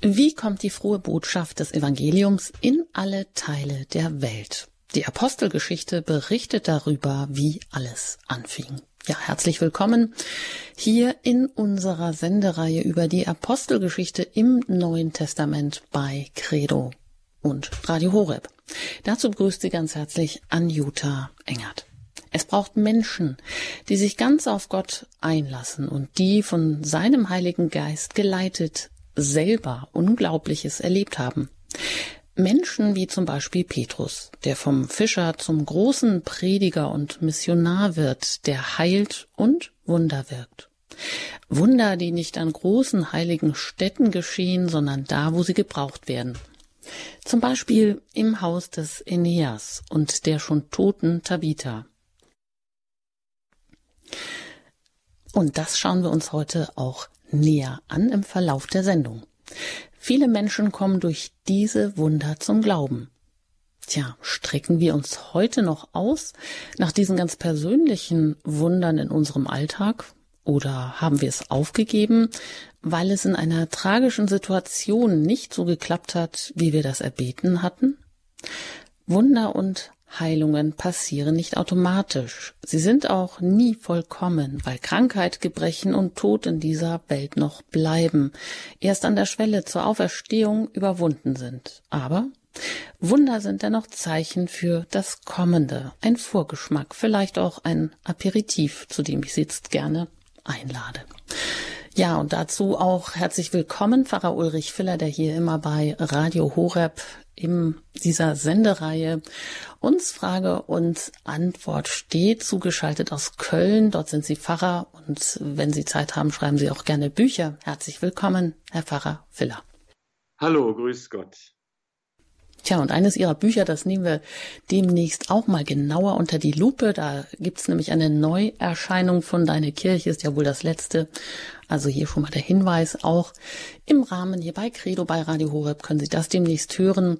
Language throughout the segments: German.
Wie kommt die frohe Botschaft des Evangeliums in alle Teile der Welt? Die Apostelgeschichte berichtet darüber, wie alles anfing. Ja, herzlich willkommen hier in unserer Sendereihe über die Apostelgeschichte im Neuen Testament bei Credo und Radio Horeb. Dazu begrüßt Sie ganz herzlich Anjuta Engert. Es braucht Menschen, die sich ganz auf Gott einlassen und die von seinem Heiligen Geist geleitet selber Unglaubliches erlebt haben. Menschen wie zum Beispiel Petrus, der vom Fischer zum großen Prediger und Missionar wird, der heilt und Wunder wirkt. Wunder, die nicht an großen heiligen Städten geschehen, sondern da, wo sie gebraucht werden. Zum Beispiel im Haus des Aeneas und der schon toten Tabitha. Und das schauen wir uns heute auch näher an im Verlauf der Sendung. Viele Menschen kommen durch diese Wunder zum Glauben. Tja, strecken wir uns heute noch aus nach diesen ganz persönlichen Wundern in unserem Alltag? Oder haben wir es aufgegeben, weil es in einer tragischen Situation nicht so geklappt hat, wie wir das erbeten hatten? Wunder und Heilungen passieren nicht automatisch. Sie sind auch nie vollkommen, weil Krankheit, Gebrechen und Tod in dieser Welt noch bleiben, erst an der Schwelle zur Auferstehung überwunden sind. Aber Wunder sind dennoch Zeichen für das Kommende, ein Vorgeschmack, vielleicht auch ein Aperitif, zu dem ich Sie jetzt gerne einlade. Ja, und dazu auch herzlich willkommen, Pfarrer Ulrich Filler, der hier immer bei Radio Horeb in dieser Sendereihe uns Frage und Antwort steht, zugeschaltet aus Köln. Dort sind Sie Pfarrer und wenn Sie Zeit haben, schreiben Sie auch gerne Bücher. Herzlich willkommen, Herr Pfarrer Filler. Hallo, grüß Gott. Tja, und eines Ihrer Bücher, das nehmen wir demnächst auch mal genauer unter die Lupe. Da gibt's nämlich eine Neuerscheinung von Deine Kirche, ist ja wohl das letzte. Also hier schon mal der Hinweis, auch im Rahmen hier bei Credo bei Radio Horeb können Sie das demnächst hören.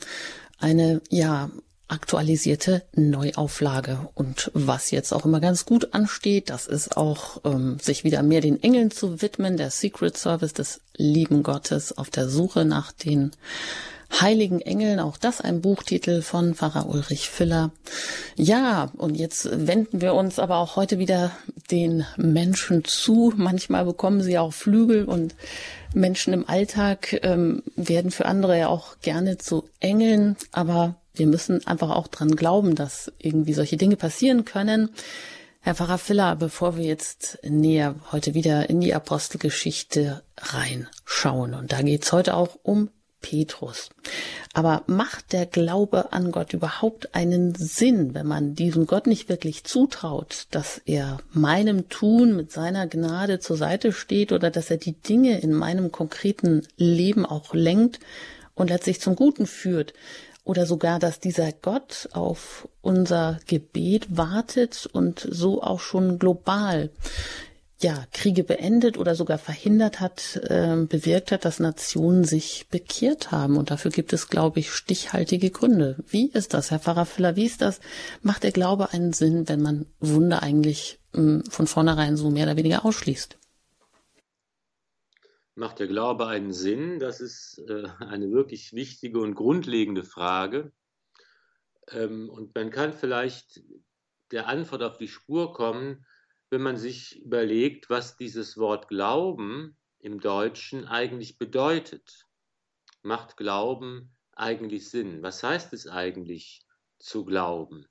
Eine, ja, aktualisierte Neuauflage. Und was jetzt auch immer ganz gut ansteht, das ist auch, ähm, sich wieder mehr den Engeln zu widmen, der Secret Service des lieben Gottes auf der Suche nach den Heiligen Engeln, auch das ein Buchtitel von Pfarrer Ulrich Füller. Ja, und jetzt wenden wir uns aber auch heute wieder den Menschen zu. Manchmal bekommen sie auch Flügel und Menschen im Alltag ähm, werden für andere ja auch gerne zu Engeln, aber wir müssen einfach auch dran glauben, dass irgendwie solche Dinge passieren können. Herr Pfarrer Filler, bevor wir jetzt näher heute wieder in die Apostelgeschichte reinschauen, und da geht's heute auch um Petrus. Aber macht der Glaube an Gott überhaupt einen Sinn, wenn man diesem Gott nicht wirklich zutraut, dass er meinem Tun mit seiner Gnade zur Seite steht oder dass er die Dinge in meinem konkreten Leben auch lenkt und letztlich zum Guten führt? Oder sogar, dass dieser Gott auf unser Gebet wartet und so auch schon global ja, Kriege beendet oder sogar verhindert hat, äh, bewirkt hat, dass Nationen sich bekehrt haben. Und dafür gibt es, glaube ich, stichhaltige Gründe. Wie ist das, Herr Pfarrer Füller? Wie ist das? Macht der Glaube einen Sinn, wenn man Wunder eigentlich äh, von vornherein so mehr oder weniger ausschließt? Macht der Glaube einen Sinn? Das ist äh, eine wirklich wichtige und grundlegende Frage. Ähm, und man kann vielleicht der Antwort auf die Spur kommen, wenn man sich überlegt, was dieses Wort Glauben im Deutschen eigentlich bedeutet. Macht Glauben eigentlich Sinn? Was heißt es eigentlich zu glauben?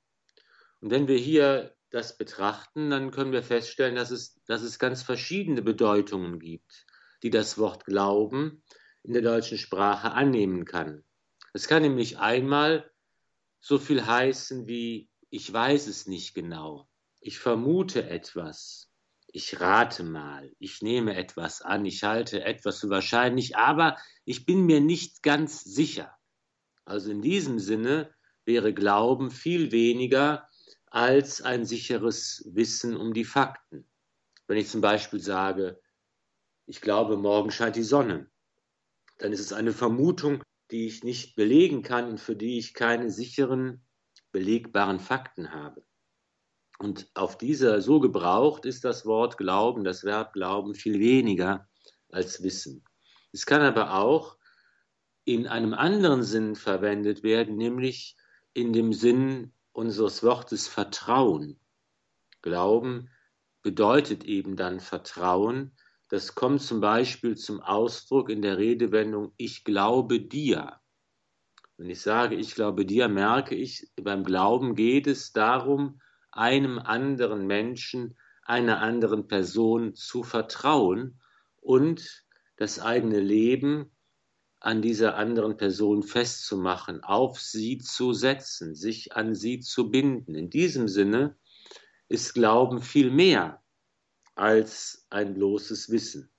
Und wenn wir hier das betrachten, dann können wir feststellen, dass es, dass es ganz verschiedene Bedeutungen gibt, die das Wort Glauben in der deutschen Sprache annehmen kann. Es kann nämlich einmal so viel heißen wie ich weiß es nicht genau ich vermute etwas, ich rate mal, ich nehme etwas an, ich halte etwas für wahrscheinlich, aber ich bin mir nicht ganz sicher. Also in diesem Sinne wäre Glauben viel weniger als ein sicheres Wissen um die Fakten. Wenn ich zum Beispiel sage, ich glaube, morgen scheint die Sonne, dann ist es eine Vermutung, die ich nicht belegen kann und für die ich keine sicheren, belegbaren Fakten habe. Und auf dieser, so gebraucht ist das Wort Glauben, das Verb Glauben viel weniger als Wissen. Es kann aber auch in einem anderen Sinn verwendet werden, nämlich in dem Sinn unseres Wortes Vertrauen. Glauben bedeutet eben dann Vertrauen. Das kommt zum Beispiel zum Ausdruck in der Redewendung Ich glaube dir. Wenn ich sage, ich glaube dir, merke ich, beim Glauben geht es darum, einem anderen Menschen, einer anderen Person zu vertrauen und das eigene Leben an dieser anderen Person festzumachen, auf sie zu setzen, sich an sie zu binden. In diesem Sinne ist Glauben viel mehr als ein bloßes Wissen.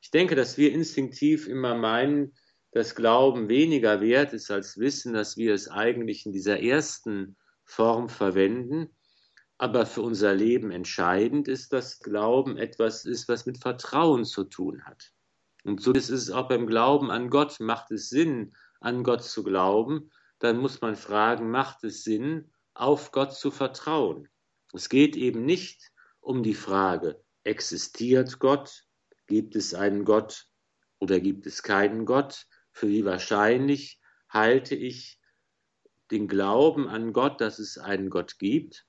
Ich denke, dass wir instinktiv immer meinen, dass Glauben weniger wert ist als Wissen, dass wir es eigentlich in dieser ersten Form verwenden. Aber für unser Leben entscheidend ist, dass Glauben etwas ist, was mit Vertrauen zu tun hat. Und so ist es auch beim Glauben an Gott. Macht es Sinn, an Gott zu glauben? Dann muss man fragen, macht es Sinn, auf Gott zu vertrauen? Es geht eben nicht um die Frage, existiert Gott? Gibt es einen Gott oder gibt es keinen Gott? Für wie wahrscheinlich halte ich den Glauben an Gott, dass es einen Gott gibt?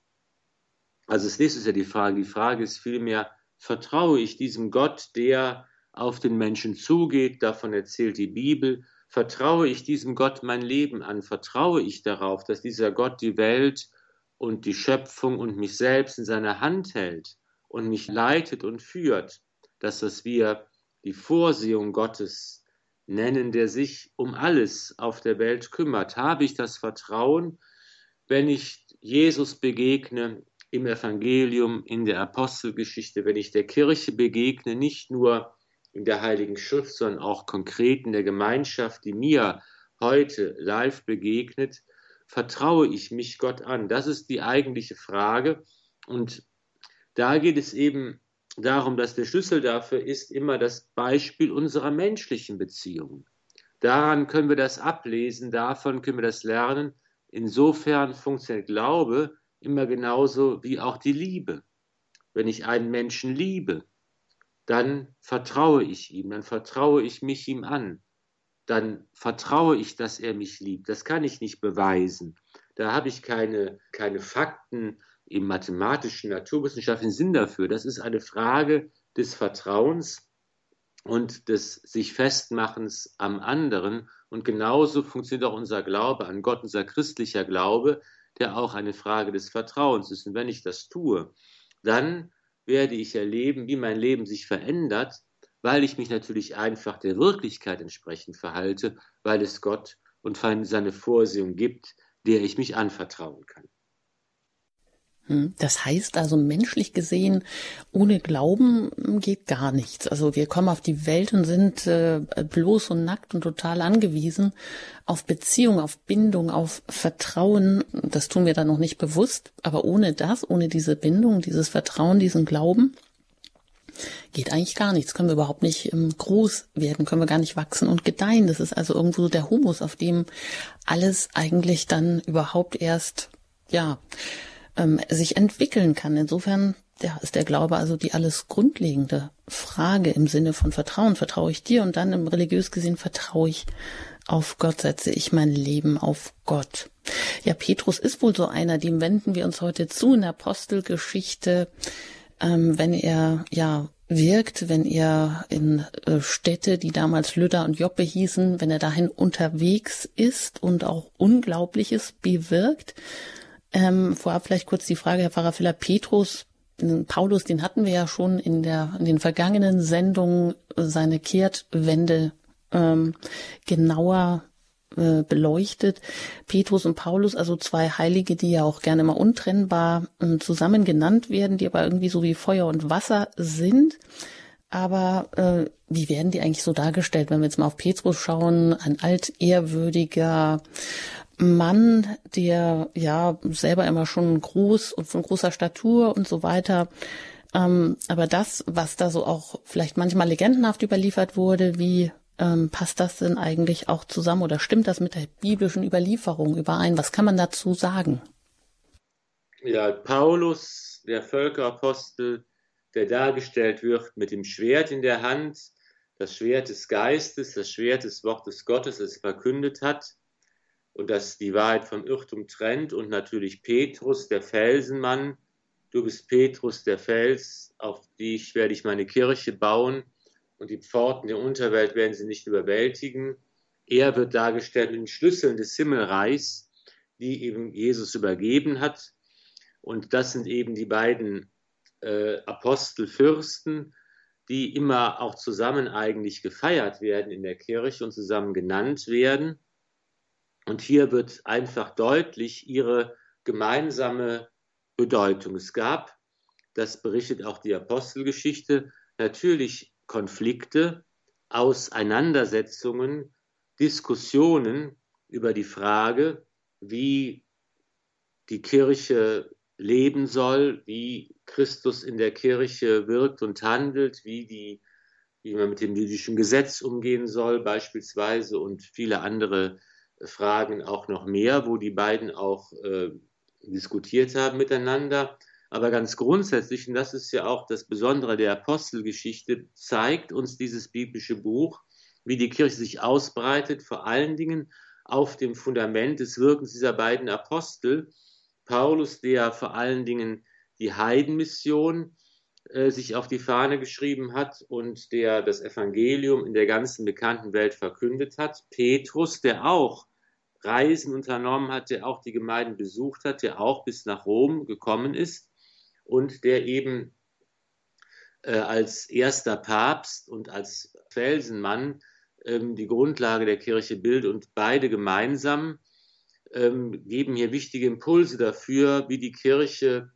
Also das nächste ist ja die Frage. Die Frage ist vielmehr, vertraue ich diesem Gott, der auf den Menschen zugeht, davon erzählt die Bibel, vertraue ich diesem Gott mein Leben an, vertraue ich darauf, dass dieser Gott die Welt und die Schöpfung und mich selbst in seiner Hand hält und mich leitet und führt, das wir die Vorsehung Gottes nennen, der sich um alles auf der Welt kümmert. Habe ich das Vertrauen, wenn ich Jesus begegne im Evangelium, in der Apostelgeschichte, wenn ich der Kirche begegne, nicht nur in der Heiligen Schrift, sondern auch konkret in der Gemeinschaft, die mir heute live begegnet, vertraue ich mich Gott an? Das ist die eigentliche Frage. Und da geht es eben darum, dass der Schlüssel dafür ist immer das Beispiel unserer menschlichen Beziehungen. Daran können wir das ablesen, davon können wir das lernen. Insofern funktioniert Glaube immer genauso wie auch die Liebe. Wenn ich einen Menschen liebe, dann vertraue ich ihm, dann vertraue ich mich ihm an, dann vertraue ich, dass er mich liebt. Das kann ich nicht beweisen. Da habe ich keine, keine Fakten im mathematischen, naturwissenschaftlichen Sinn dafür. Das ist eine Frage des Vertrauens und des sich Festmachens am anderen. Und genauso funktioniert auch unser Glaube an Gott, unser christlicher Glaube, der auch eine Frage des Vertrauens ist. Und wenn ich das tue, dann werde ich erleben, wie mein Leben sich verändert, weil ich mich natürlich einfach der Wirklichkeit entsprechend verhalte, weil es Gott und seine Vorsehung gibt, der ich mich anvertrauen kann. Hm, das heißt also menschlich gesehen, ohne Glauben geht gar nichts. Also wir kommen auf die Welt und sind äh, bloß und nackt und total angewiesen auf Beziehung, auf Bindung, auf Vertrauen. Das tun wir dann noch nicht bewusst, aber ohne das, ohne diese Bindung, dieses Vertrauen, diesen Glauben, geht eigentlich gar nichts. Können wir überhaupt nicht ähm, groß werden, können wir gar nicht wachsen und gedeihen. Das ist also irgendwo so der Humus, auf dem alles eigentlich dann überhaupt erst, ja, ähm, sich entwickeln kann. Insofern ja, ist der Glaube also die alles grundlegende Frage im Sinne von Vertrauen. Vertraue ich dir und dann im religiös gesehen vertraue ich auf Gott, setze ich mein Leben auf Gott. Ja, Petrus ist wohl so einer, dem wenden wir uns heute zu in der Apostelgeschichte, ähm, wenn er ja wirkt, wenn er in äh, Städte, die damals Lüder und Joppe hießen, wenn er dahin unterwegs ist und auch Unglaubliches bewirkt. Ähm, vorab vielleicht kurz die Frage, Herr Pfarrer Filler Petrus, Paulus, den hatten wir ja schon in, der, in den vergangenen Sendungen seine Kehrtwende ähm, genauer äh, beleuchtet. Petrus und Paulus, also zwei Heilige, die ja auch gerne mal untrennbar äh, zusammen genannt werden, die aber irgendwie so wie Feuer und Wasser sind. Aber äh, wie werden die eigentlich so dargestellt, wenn wir jetzt mal auf Petrus schauen? Ein altehrwürdiger Mann, der ja selber immer schon groß und von großer Statur und so weiter. Ähm, aber das, was da so auch vielleicht manchmal legendenhaft überliefert wurde, wie ähm, passt das denn eigentlich auch zusammen oder stimmt das mit der biblischen Überlieferung überein? Was kann man dazu sagen? Ja, Paulus, der Völkerapostel, der dargestellt wird mit dem Schwert in der Hand, das Schwert des Geistes, das Schwert des Wortes Gottes es verkündet hat und das die Wahrheit vom Irrtum trennt und natürlich Petrus, der Felsenmann, du bist Petrus, der Fels, auf dich werde ich meine Kirche bauen und die Pforten der Unterwelt werden sie nicht überwältigen. Er wird dargestellt mit den Schlüsseln des Himmelreichs, die eben Jesus übergeben hat. Und das sind eben die beiden äh, Apostelfürsten, die immer auch zusammen eigentlich gefeiert werden in der Kirche und zusammen genannt werden. Und hier wird einfach deutlich ihre gemeinsame Bedeutung. Es gab, das berichtet auch die Apostelgeschichte, natürlich Konflikte, Auseinandersetzungen, Diskussionen über die Frage, wie die Kirche leben soll, wie Christus in der Kirche wirkt und handelt, wie, die, wie man mit dem jüdischen Gesetz umgehen soll beispielsweise und viele andere Fragen auch noch mehr, wo die beiden auch äh, diskutiert haben miteinander. Aber ganz grundsätzlich, und das ist ja auch das Besondere der Apostelgeschichte, zeigt uns dieses biblische Buch, wie die Kirche sich ausbreitet, vor allen Dingen auf dem Fundament des Wirkens dieser beiden Apostel. Paulus, der vor allen Dingen die Heidenmission äh, sich auf die Fahne geschrieben hat und der das Evangelium in der ganzen bekannten Welt verkündet hat. Petrus, der auch Reisen unternommen hat, der auch die Gemeinden besucht hat, der auch bis nach Rom gekommen ist und der eben äh, als erster Papst und als Felsenmann ähm, die Grundlage der Kirche bildet und beide gemeinsam ähm, geben hier wichtige Impulse dafür, wie die Kirche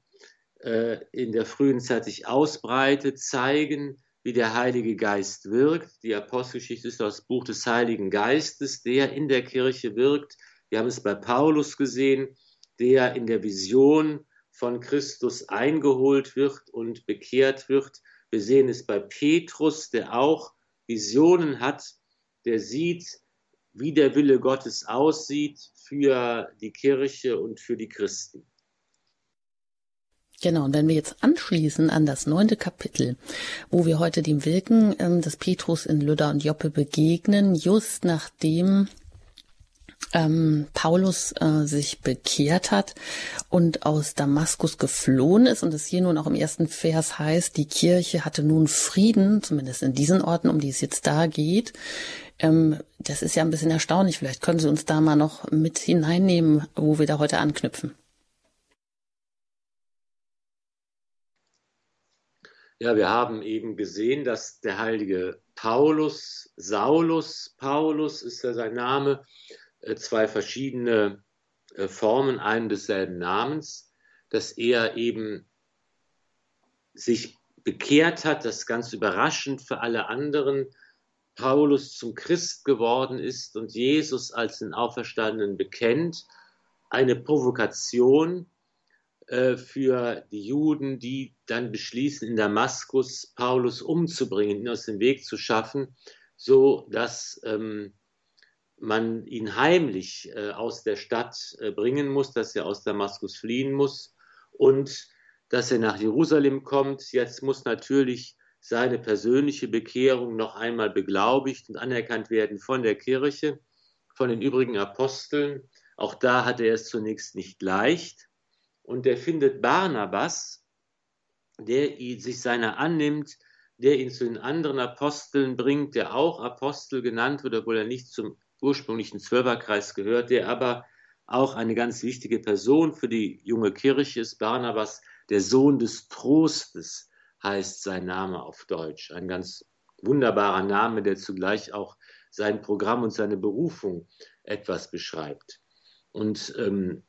äh, in der frühen Zeit sich ausbreitet, zeigen, wie der Heilige Geist wirkt. Die Apostelgeschichte ist das Buch des Heiligen Geistes, der in der Kirche wirkt. Wir haben es bei Paulus gesehen, der in der Vision von Christus eingeholt wird und bekehrt wird. Wir sehen es bei Petrus, der auch Visionen hat, der sieht, wie der Wille Gottes aussieht für die Kirche und für die Christen. Genau, und wenn wir jetzt anschließen an das neunte Kapitel, wo wir heute dem Wirken ähm, des Petrus in Lüder und Joppe begegnen, just nachdem ähm, Paulus äh, sich bekehrt hat und aus Damaskus geflohen ist und es hier nun auch im ersten Vers heißt, die Kirche hatte nun Frieden, zumindest in diesen Orten, um die es jetzt da geht. Ähm, das ist ja ein bisschen erstaunlich. Vielleicht können Sie uns da mal noch mit hineinnehmen, wo wir da heute anknüpfen. Ja, wir haben eben gesehen, dass der heilige Paulus, Saulus Paulus ist ja sein Name, äh, zwei verschiedene äh, Formen einen desselben Namens, dass er eben sich bekehrt hat, das ganz überraschend für alle anderen, Paulus zum Christ geworden ist und Jesus als den Auferstandenen bekennt, eine Provokation äh, für die Juden, die dann beschließen, in Damaskus Paulus umzubringen, ihn aus dem Weg zu schaffen, so dass ähm, man ihn heimlich äh, aus der Stadt äh, bringen muss, dass er aus Damaskus fliehen muss und dass er nach Jerusalem kommt. Jetzt muss natürlich seine persönliche Bekehrung noch einmal beglaubigt und anerkannt werden von der Kirche, von den übrigen Aposteln. Auch da hat er es zunächst nicht leicht. Und er findet Barnabas, der sich seiner annimmt, der ihn zu den anderen Aposteln bringt, der auch Apostel genannt wird, obwohl er nicht zum ursprünglichen Zwölferkreis gehört, der aber auch eine ganz wichtige Person für die junge Kirche ist. Barnabas, der Sohn des Trostes, heißt sein Name auf Deutsch. Ein ganz wunderbarer Name, der zugleich auch sein Programm und seine Berufung etwas beschreibt. Und ähm,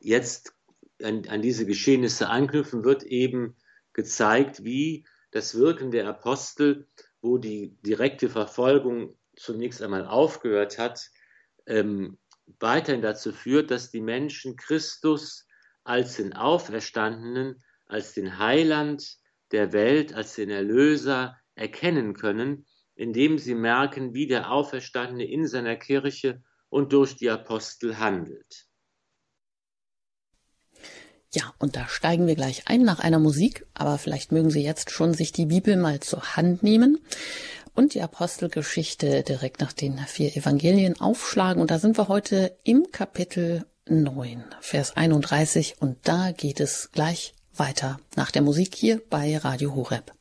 jetzt an, an diese Geschehnisse anknüpfen wird eben gezeigt, wie das Wirken der Apostel, wo die direkte Verfolgung zunächst einmal aufgehört hat, ähm, weiterhin dazu führt, dass die Menschen Christus als den Auferstandenen, als den Heiland der Welt, als den Erlöser erkennen können, indem sie merken, wie der Auferstandene in seiner Kirche und durch die Apostel handelt. Ja, und da steigen wir gleich ein nach einer Musik, aber vielleicht mögen Sie jetzt schon sich die Bibel mal zur Hand nehmen und die Apostelgeschichte direkt nach den vier Evangelien aufschlagen. Und da sind wir heute im Kapitel 9, Vers 31. Und da geht es gleich weiter nach der Musik hier bei Radio Horeb.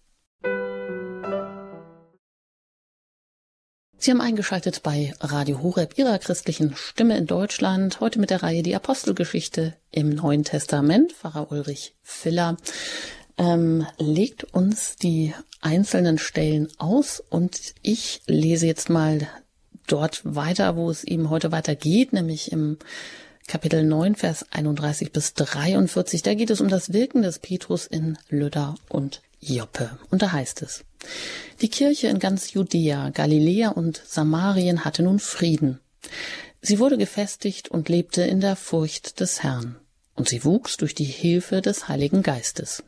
Sie haben eingeschaltet bei Radio Horeb, Ihrer christlichen Stimme in Deutschland, heute mit der Reihe Die Apostelgeschichte im Neuen Testament. Pfarrer Ulrich Filler ähm, legt uns die einzelnen Stellen aus und ich lese jetzt mal dort weiter, wo es ihm heute weitergeht, nämlich im Kapitel 9, Vers 31 bis 43. Da geht es um das Wirken des Petrus in Lydda und Joppe. Und da heißt es, die Kirche in ganz Judäa, Galiläa und Samarien hatte nun Frieden. Sie wurde gefestigt und lebte in der Furcht des Herrn. Und sie wuchs durch die Hilfe des Heiligen Geistes.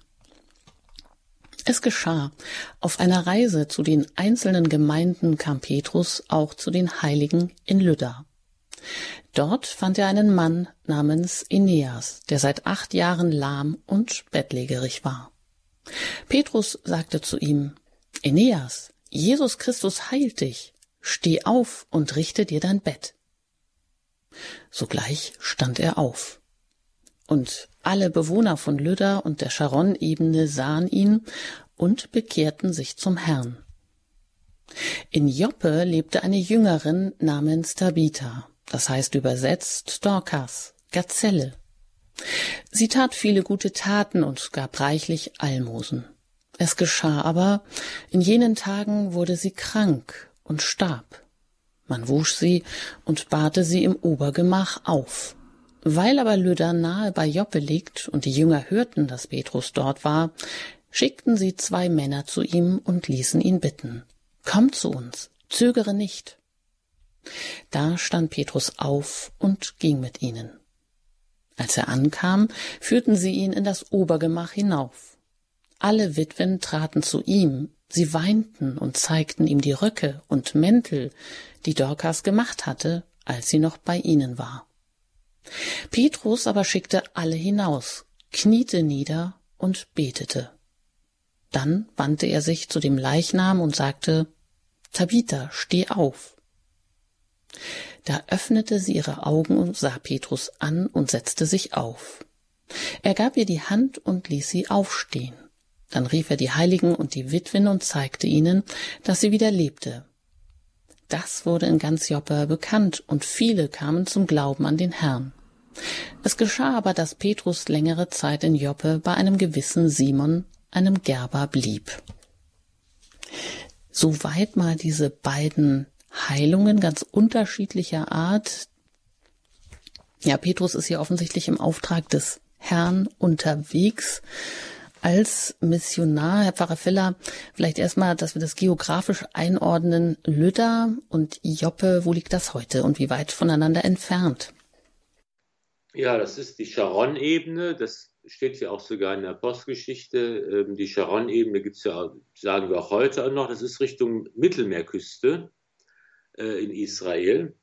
Es geschah. Auf einer Reise zu den einzelnen Gemeinden kam Petrus auch zu den Heiligen in Lydda. Dort fand er einen Mann namens Aeneas, der seit acht Jahren lahm und bettlägerig war. Petrus sagte zu ihm, Aeneas, Jesus Christus heilt dich. Steh auf und richte dir dein Bett. Sogleich stand er auf. Und alle Bewohner von Lydda und der Charon-Ebene sahen ihn und bekehrten sich zum Herrn. In Joppe lebte eine Jüngerin namens Tabitha, das heißt übersetzt Dorcas, Gazelle. Sie tat viele gute Taten und gab reichlich Almosen. Es geschah aber, in jenen Tagen wurde sie krank und starb. Man wusch sie und bahrte sie im Obergemach auf. Weil aber Lydda nahe bei Joppe liegt und die Jünger hörten, dass Petrus dort war, schickten sie zwei Männer zu ihm und ließen ihn bitten. Komm zu uns, zögere nicht. Da stand Petrus auf und ging mit ihnen. Als er ankam, führten sie ihn in das Obergemach hinauf. Alle Witwen traten zu ihm, sie weinten und zeigten ihm die Röcke und Mäntel, die Dorcas gemacht hatte, als sie noch bei ihnen war. Petrus aber schickte alle hinaus, kniete nieder und betete. Dann wandte er sich zu dem Leichnam und sagte Tabitha, steh auf. Da öffnete sie ihre Augen und sah Petrus an und setzte sich auf. Er gab ihr die Hand und ließ sie aufstehen. Dann rief er die Heiligen und die Witwen und zeigte ihnen, dass sie wieder lebte. Das wurde in ganz Joppe bekannt und viele kamen zum Glauben an den Herrn. Es geschah aber, dass Petrus längere Zeit in Joppe bei einem gewissen Simon, einem Gerber, blieb. Soweit mal diese beiden Heilungen ganz unterschiedlicher Art. Ja, Petrus ist hier offensichtlich im Auftrag des Herrn unterwegs als Missionar. Herr Pfarrer Filler, vielleicht erstmal, dass wir das geografisch einordnen. Lydda und Joppe, wo liegt das heute und wie weit voneinander entfernt? Ja, das ist die Charon-Ebene. Das steht ja auch sogar in der Postgeschichte. Ähm, die Charon-Ebene gibt es ja, sagen wir auch heute noch. Das ist Richtung Mittelmeerküste in Israel.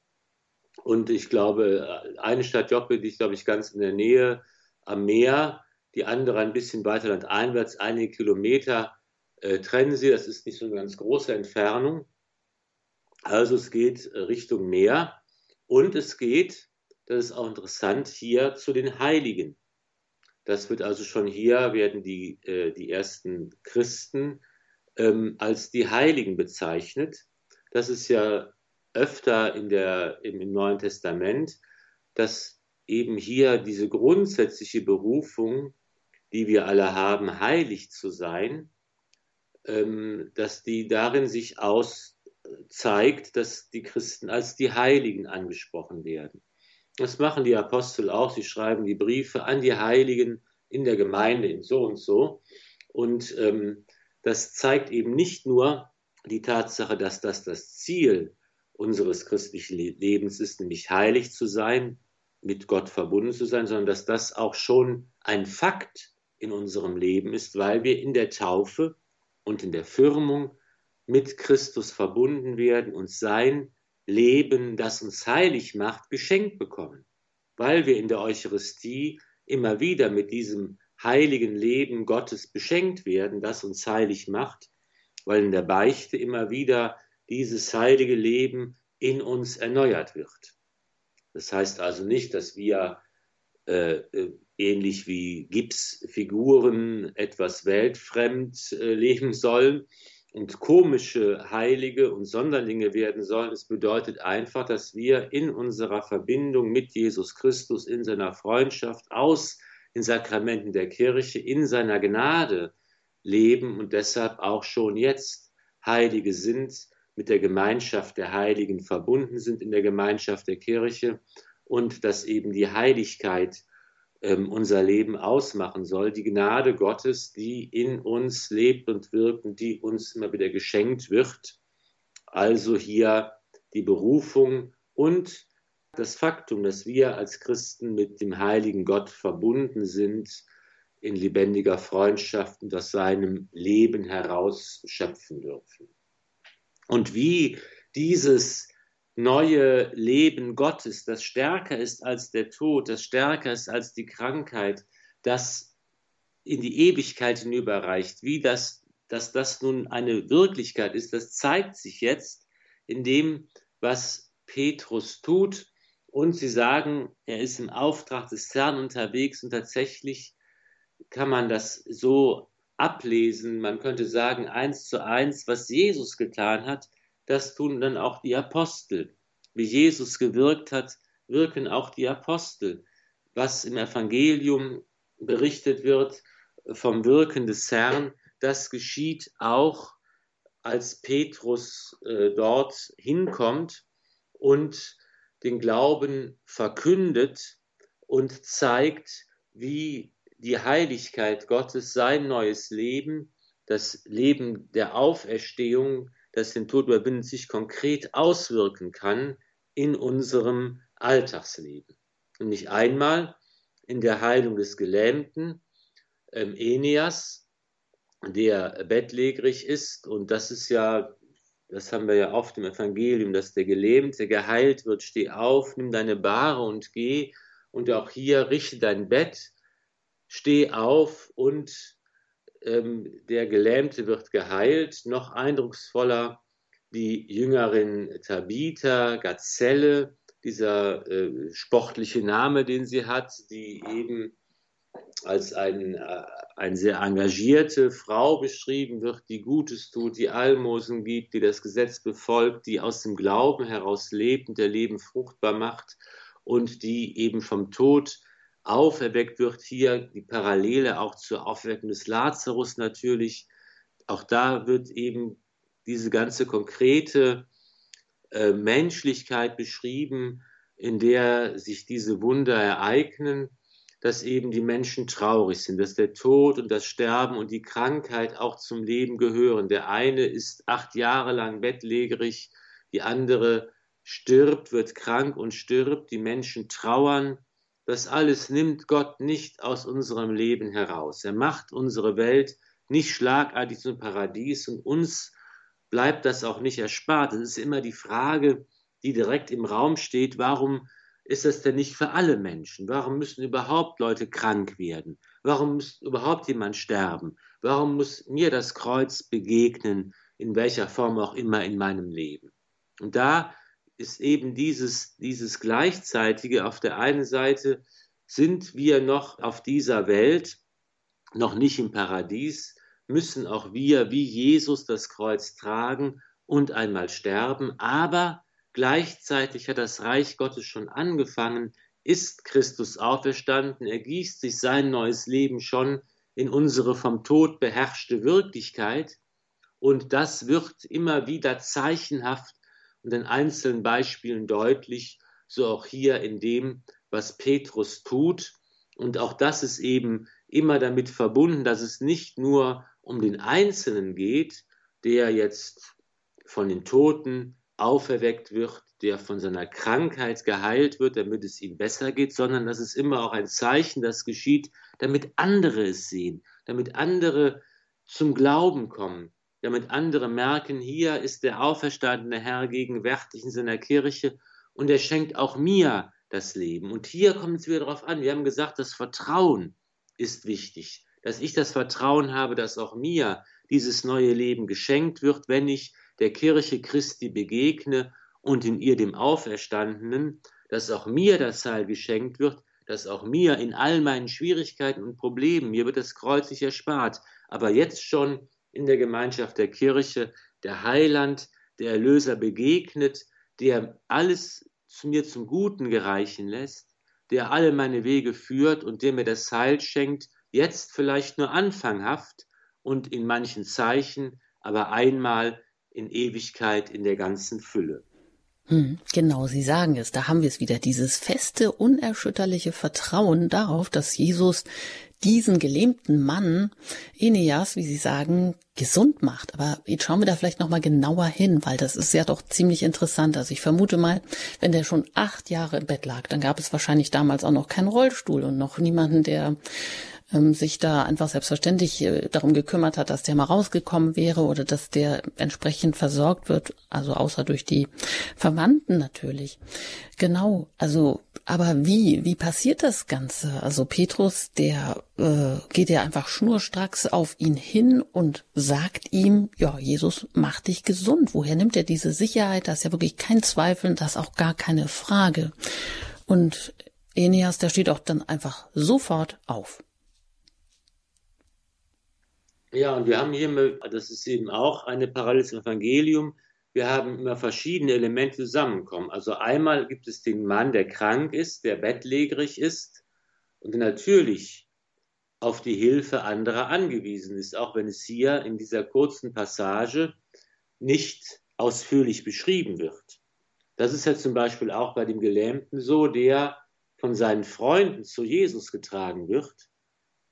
Und ich glaube, eine Stadt Joppe, die ist, glaube ich, ganz in der Nähe am Meer, die andere ein bisschen weiter landeinwärts, einige Kilometer äh, trennen sie. Das ist nicht so eine ganz große Entfernung. Also es geht äh, Richtung Meer und es geht, das ist auch interessant, hier zu den Heiligen. Das wird also schon hier, werden die, äh, die ersten Christen ähm, als die Heiligen bezeichnet. Das ist ja öfter in der, im, im Neuen Testament, dass eben hier diese grundsätzliche Berufung, die wir alle haben, heilig zu sein, ähm, dass die darin sich auszeigt, dass die Christen als die Heiligen angesprochen werden. Das machen die Apostel auch. Sie schreiben die Briefe an die Heiligen in der Gemeinde in so und so. Und ähm, das zeigt eben nicht nur die Tatsache, dass das das Ziel unseres christlichen Lebens ist, nämlich heilig zu sein, mit Gott verbunden zu sein, sondern dass das auch schon ein Fakt in unserem Leben ist, weil wir in der Taufe und in der Firmung mit Christus verbunden werden und sein Leben, das uns heilig macht, geschenkt bekommen, weil wir in der Eucharistie immer wieder mit diesem heiligen Leben Gottes beschenkt werden, das uns heilig macht, weil in der Beichte immer wieder dieses heilige Leben in uns erneuert wird. Das heißt also nicht, dass wir äh, äh ähnlich wie Gipsfiguren etwas weltfremd äh, leben sollen und komische Heilige und Sonderlinge werden sollen. Es bedeutet einfach, dass wir in unserer Verbindung mit Jesus Christus, in seiner Freundschaft, aus den Sakramenten der Kirche, in seiner Gnade leben und deshalb auch schon jetzt Heilige sind, mit der Gemeinschaft der Heiligen verbunden sind in der Gemeinschaft der Kirche und dass eben die Heiligkeit ähm, unser Leben ausmachen soll, die Gnade Gottes, die in uns lebt und wirkt und die uns immer wieder geschenkt wird. Also hier die Berufung und das Faktum, dass wir als Christen mit dem heiligen Gott verbunden sind, in lebendiger Freundschaft und aus seinem Leben heraus schöpfen dürfen. Und wie dieses neue Leben Gottes, das stärker ist als der Tod, das stärker ist als die Krankheit, das in die Ewigkeit hinüberreicht, wie das, dass das nun eine Wirklichkeit ist, das zeigt sich jetzt in dem, was Petrus tut. Und sie sagen, er ist im Auftrag des Herrn unterwegs und tatsächlich kann man das so ablesen. Man könnte sagen, eins zu eins, was Jesus getan hat, das tun dann auch die Apostel. Wie Jesus gewirkt hat, wirken auch die Apostel. Was im Evangelium berichtet wird vom Wirken des Herrn, das geschieht auch, als Petrus äh, dort hinkommt und den Glauben verkündet und zeigt, wie die Heiligkeit Gottes, sein neues Leben, das Leben der Auferstehung das den Tod überwindet, sich konkret auswirken kann in unserem Alltagsleben. Und nicht einmal in der Heilung des Gelähmten, ähm, Enias, der bettlägerig ist. Und das ist ja, das haben wir ja oft im Evangelium, dass der Gelähmte geheilt wird. Steh auf, nimm deine Bahre und geh. Und auch hier richte dein Bett, steh auf und ähm, der Gelähmte wird geheilt. Noch eindrucksvoller die Jüngerin Tabitha, Gazelle, dieser äh, sportliche Name, den sie hat, die eben als ein, äh, eine sehr engagierte Frau beschrieben wird, die Gutes tut, die Almosen gibt, die das Gesetz befolgt, die aus dem Glauben heraus lebt und der Leben fruchtbar macht und die eben vom Tod auferweckt wird. Hier die Parallele auch zur Auferweckung des Lazarus natürlich. Auch da wird eben diese ganze konkrete äh, Menschlichkeit beschrieben, in der sich diese Wunder ereignen, dass eben die Menschen traurig sind, dass der Tod und das Sterben und die Krankheit auch zum Leben gehören. Der eine ist acht Jahre lang bettlägerig, die andere stirbt, wird krank und stirbt, die Menschen trauern, das alles nimmt Gott nicht aus unserem Leben heraus. Er macht unsere Welt nicht schlagartig zum Paradies und uns bleibt das auch nicht erspart. Es ist immer die Frage, die direkt im Raum steht, warum ist das denn nicht für alle Menschen? Warum müssen überhaupt Leute krank werden? Warum muss überhaupt jemand sterben? Warum muss mir das Kreuz begegnen, in welcher Form auch immer in meinem Leben? Und da ist eben dieses, dieses Gleichzeitige. Auf der einen Seite sind wir noch auf dieser Welt, noch nicht im Paradies, müssen auch wir wie Jesus das Kreuz tragen und einmal sterben, aber gleichzeitig hat das Reich Gottes schon angefangen, ist Christus auferstanden, er gießt sich sein neues Leben schon in unsere vom Tod beherrschte Wirklichkeit. Und das wird immer wieder zeichenhaft in einzelnen Beispielen deutlich, so auch hier in dem, was Petrus tut. Und auch das ist eben immer damit verbunden, dass es nicht nur um den Einzelnen geht, der jetzt von den Toten auferweckt wird, der von seiner Krankheit geheilt wird, damit es ihm besser geht, sondern dass es immer auch ein Zeichen, das geschieht, damit andere es sehen, damit andere zum Glauben kommen, damit andere merken, hier ist der auferstandene Herr gegenwärtig in seiner Kirche und er schenkt auch mir das Leben. Und hier kommt es wieder darauf an. Wir haben gesagt, das Vertrauen ist wichtig, dass ich das Vertrauen habe, dass auch mir dieses neue Leben geschenkt wird, wenn ich der Kirche Christi begegne und in ihr dem Auferstandenen, dass auch mir das Heil geschenkt wird, dass auch mir in all meinen Schwierigkeiten und Problemen, mir wird das Kreuz nicht erspart, aber jetzt schon in der Gemeinschaft der Kirche der Heiland, der Erlöser begegnet, der alles zu mir zum Guten gereichen lässt, der alle meine Wege führt und der mir das Heil schenkt, jetzt vielleicht nur anfanghaft und in manchen Zeichen, aber einmal in Ewigkeit in der ganzen Fülle. Hm, genau, Sie sagen es, da haben wir es wieder, dieses feste, unerschütterliche Vertrauen darauf, dass Jesus diesen gelähmten Mann, Eneas, wie Sie sagen, gesund macht. Aber jetzt schauen wir da vielleicht nochmal genauer hin, weil das ist ja doch ziemlich interessant. Also ich vermute mal, wenn der schon acht Jahre im Bett lag, dann gab es wahrscheinlich damals auch noch keinen Rollstuhl und noch niemanden, der ähm, sich da einfach selbstverständlich äh, darum gekümmert hat, dass der mal rausgekommen wäre oder dass der entsprechend versorgt wird, also außer durch die Verwandten natürlich. Genau, also aber wie, wie passiert das Ganze? Also Petrus, der äh, geht ja einfach schnurstracks auf ihn hin und sagt ihm, ja, Jesus macht dich gesund. Woher nimmt er diese Sicherheit? Das ist ja wirklich kein Zweifel, das ist auch gar keine Frage. Und Eneas, der steht auch dann einfach sofort auf. Ja, und wir haben hier, das ist eben auch eine Parallele zum Evangelium, wir haben immer verschiedene Elemente zusammenkommen. Also einmal gibt es den Mann, der krank ist, der bettlägerig ist und natürlich auf die Hilfe anderer angewiesen ist, auch wenn es hier in dieser kurzen Passage nicht ausführlich beschrieben wird. Das ist ja zum Beispiel auch bei dem Gelähmten so, der von seinen Freunden zu Jesus getragen wird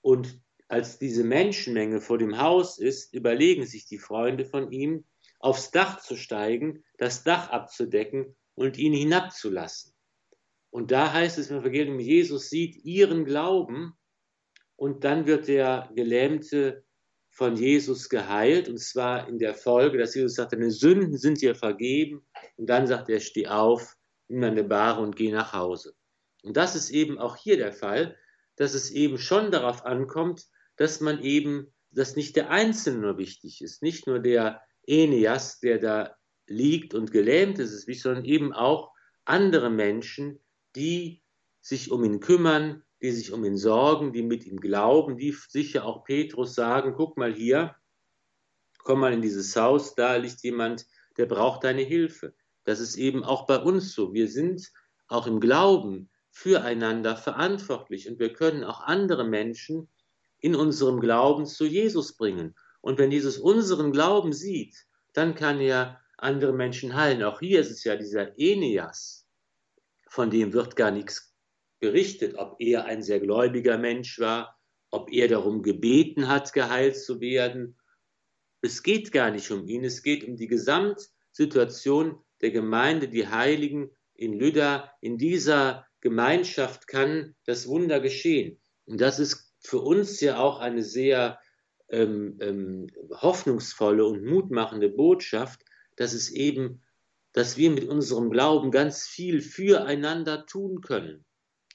und als diese Menschenmenge vor dem Haus ist, überlegen sich die Freunde von ihm, aufs Dach zu steigen, das Dach abzudecken und ihn hinabzulassen. Und da heißt es im Evangelium, Jesus sieht ihren Glauben und dann wird der Gelähmte von Jesus geheilt und zwar in der Folge, dass Jesus sagt, deine Sünden sind dir vergeben und dann sagt er, steh auf, nimm deine Bahre und geh nach Hause. Und das ist eben auch hier der Fall, dass es eben schon darauf ankommt, dass man eben, dass nicht der Einzelne nur wichtig ist, nicht nur der Eneas, der da liegt und gelähmt ist, ist sondern eben auch andere Menschen, die sich um ihn kümmern, die sich um ihn sorgen, die mit ihm glauben, die sicher auch Petrus sagen, guck mal hier, komm mal in dieses Haus, da liegt jemand, der braucht deine Hilfe. Das ist eben auch bei uns so. Wir sind auch im Glauben füreinander verantwortlich und wir können auch andere Menschen in unserem Glauben zu Jesus bringen. Und wenn Jesus unseren Glauben sieht, dann kann er andere Menschen heilen. Auch hier ist es ja dieser Eneas, von dem wird gar nichts berichtet, ob er ein sehr gläubiger Mensch war, ob er darum gebeten hat, geheilt zu werden. Es geht gar nicht um ihn, es geht um die Gesamtsituation der Gemeinde, die Heiligen in Lydda. In dieser Gemeinschaft kann das Wunder geschehen. Und das ist für uns ja auch eine sehr ähm, ähm, hoffnungsvolle und mutmachende Botschaft, dass es eben, dass wir mit unserem Glauben ganz viel füreinander tun können.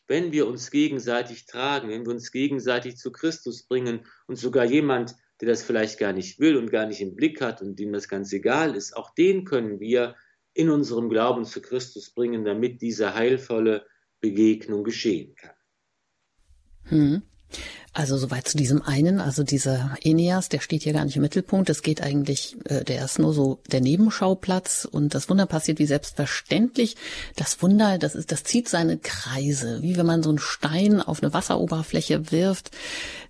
Wenn wir uns gegenseitig tragen, wenn wir uns gegenseitig zu Christus bringen und sogar jemand, der das vielleicht gar nicht will und gar nicht im Blick hat und dem das ganz egal ist, auch den können wir in unserem Glauben zu Christus bringen, damit diese heilvolle Begegnung geschehen kann. Hm. Also soweit zu diesem einen, also dieser Eneas, der steht hier gar nicht im Mittelpunkt. Es geht eigentlich, äh, der ist nur so der Nebenschauplatz und das Wunder passiert wie selbstverständlich. Das Wunder, das ist, das zieht seine Kreise, wie wenn man so einen Stein auf eine Wasseroberfläche wirft